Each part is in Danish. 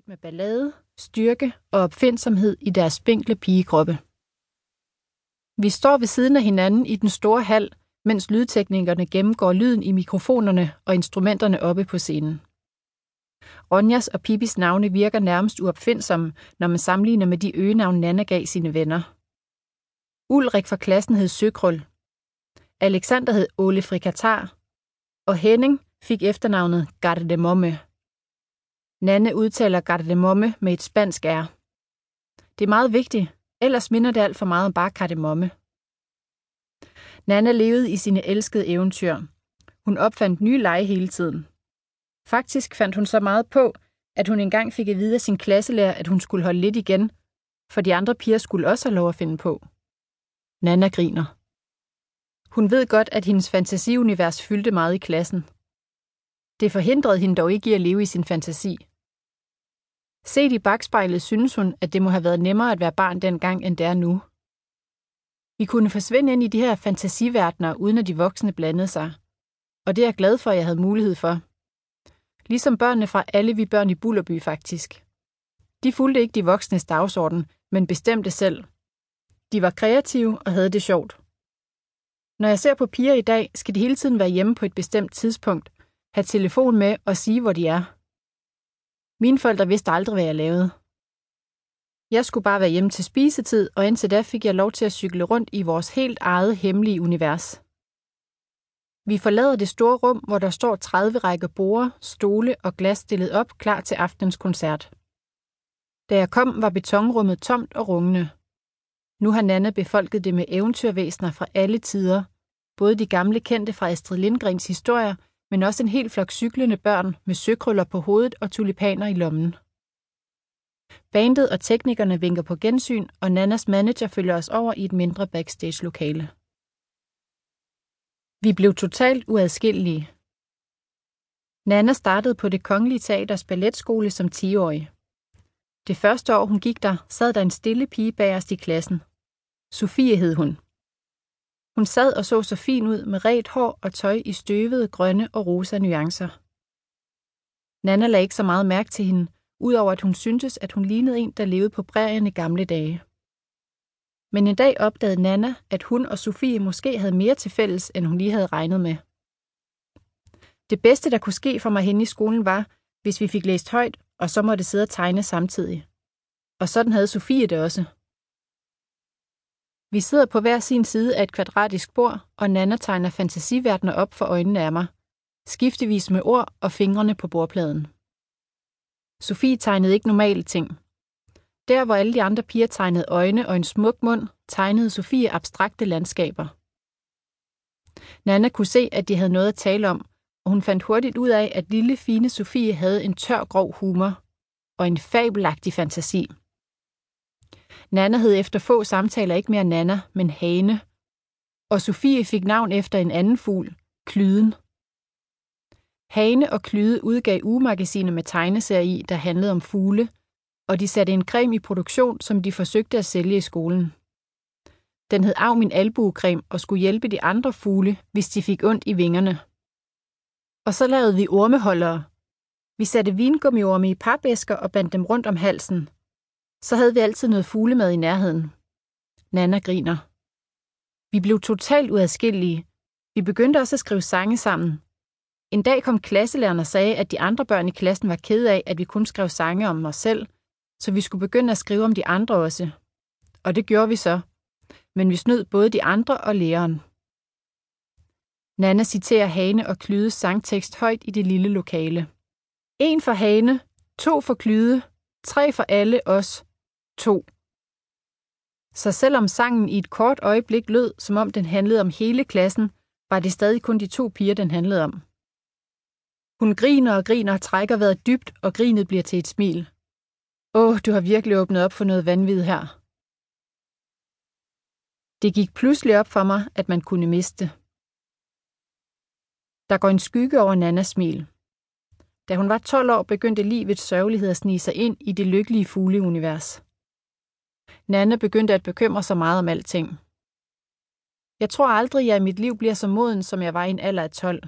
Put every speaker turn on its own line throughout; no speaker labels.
født med ballade, styrke og opfindsomhed i deres spinkle pigekroppe. Vi står ved siden af hinanden i den store hal, mens lydteknikerne gennemgår lyden i mikrofonerne og instrumenterne oppe på scenen. Ronjas og Pipis navne virker nærmest uopfindsomme, når man sammenligner med de øgenavn Nana gav sine venner. Ulrik fra klassen hed Søkrøl. Alexander hed Ole Frikatar. Og Henning fik efternavnet Gardemomme. Nanne udtaler Gardemomme med et spansk R. Det er meget vigtigt, ellers minder det alt for meget om bare kardemomme. Nanna levede i sine elskede eventyr. Hun opfandt nye lege hele tiden. Faktisk fandt hun så meget på, at hun engang fik at vide af sin klasselærer, at hun skulle holde lidt igen, for de andre piger skulle også have lov at finde på. Nana griner. Hun ved godt, at hendes fantasiunivers fyldte meget i klassen. Det forhindrede hende dog ikke i at leve i sin fantasi. Set i bagspejlet synes hun, at det må have været nemmere at være barn dengang, end det er nu. Vi kunne forsvinde ind i de her fantasiverdener, uden at de voksne blandede sig. Og det er jeg glad for, at jeg havde mulighed for. Ligesom børnene fra alle vi børn i Bullerby faktisk. De fulgte ikke de voksnes dagsorden, men bestemte selv. De var kreative og havde det sjovt. Når jeg ser på piger i dag, skal de hele tiden være hjemme på et bestemt tidspunkt, have telefon med og sige, hvor de er. Mine forældre vidste aldrig, hvad jeg lavede. Jeg skulle bare være hjemme til spisetid, og indtil da fik jeg lov til at cykle rundt i vores helt eget hemmelige univers. Vi forlader det store rum, hvor der står 30 rækker borde, stole og glas stillet op klar til aftens koncert. Da jeg kom, var betonrummet tomt og rungende. Nu har Nana befolket det med eventyrvæsener fra alle tider, både de gamle kendte fra Astrid Lindgrens historier, men også en hel flok cyklende børn med søkrøller på hovedet og tulipaner i lommen. Bandet og teknikerne vinker på gensyn, og Nannas manager følger os over i et mindre backstage-lokale. Vi blev totalt uadskillelige. Nana startede på det kongelige teaters balletskole som 10-årig. Det første år, hun gik der, sad der en stille pige bag os i klassen. Sofie hed hun. Hun sad og så så fin ud med ret hår og tøj i støvede, grønne og rosa nuancer. Nana lagde ikke så meget mærke til hende, udover at hun syntes, at hun lignede en, der levede på prærien i gamle dage. Men en dag opdagede Nana, at hun og Sofie måske havde mere til fælles, end hun lige havde regnet med. Det bedste, der kunne ske for mig henne i skolen, var, hvis vi fik læst højt, og så måtte sidde og tegne samtidig. Og sådan havde Sofie det også. Vi sidder på hver sin side af et kvadratisk bord, og Nana tegner fantasiverdener op for øjnene af mig, skiftevis med ord og fingrene på bordpladen. Sofie tegnede ikke normale ting. Der, hvor alle de andre piger tegnede øjne og en smuk mund, tegnede Sofie abstrakte landskaber. Nana kunne se, at de havde noget at tale om, og hun fandt hurtigt ud af, at lille, fine Sofie havde en tør, grov humor og en fabelagtig fantasi. Nana hed efter få samtaler ikke mere Nana, men Hane, og Sofie fik navn efter en anden fugl, Klyden. Hane og Klyde udgav ugemagasiner med tegneserier i, der handlede om fugle, og de satte en creme i produktion, som de forsøgte at sælge i skolen. Den hed Av min albuecreme og skulle hjælpe de andre fugle, hvis de fik ondt i vingerne. Og så lavede vi ormeholdere. Vi satte vingummiorme i papæsker og bandt dem rundt om halsen. Så havde vi altid noget fuglemad i nærheden. Nana griner. Vi blev totalt uadskillelige. Vi begyndte også at skrive sange sammen, en dag kom klasselæreren og sagde, at de andre børn i klassen var kede af, at vi kun skrev sange om os selv, så vi skulle begynde at skrive om de andre også. Og det gjorde vi så. Men vi snød både de andre og læreren. Nana citerer Hane og Klydes sangtekst højt i det lille lokale. En for Hane, to for Klyde, tre for alle os, to. Så selvom sangen i et kort øjeblik lød, som om den handlede om hele klassen, var det stadig kun de to piger, den handlede om. Hun griner og griner, trækker vejret dybt, og grinet bliver til et smil. Åh, du har virkelig åbnet op for noget vanvid her. Det gik pludselig op for mig, at man kunne miste. Der går en skygge over Nannas smil. Da hun var 12 år, begyndte livets sørgelighed at snige sig ind i det lykkelige fugleunivers. Nanne begyndte at bekymre sig meget om alting. Jeg tror aldrig, at mit liv bliver så moden, som jeg var i en alder af 12.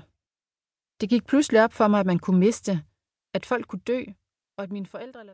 Det gik pludselig op for mig, at man kunne miste, at folk kunne dø, og at mine forældre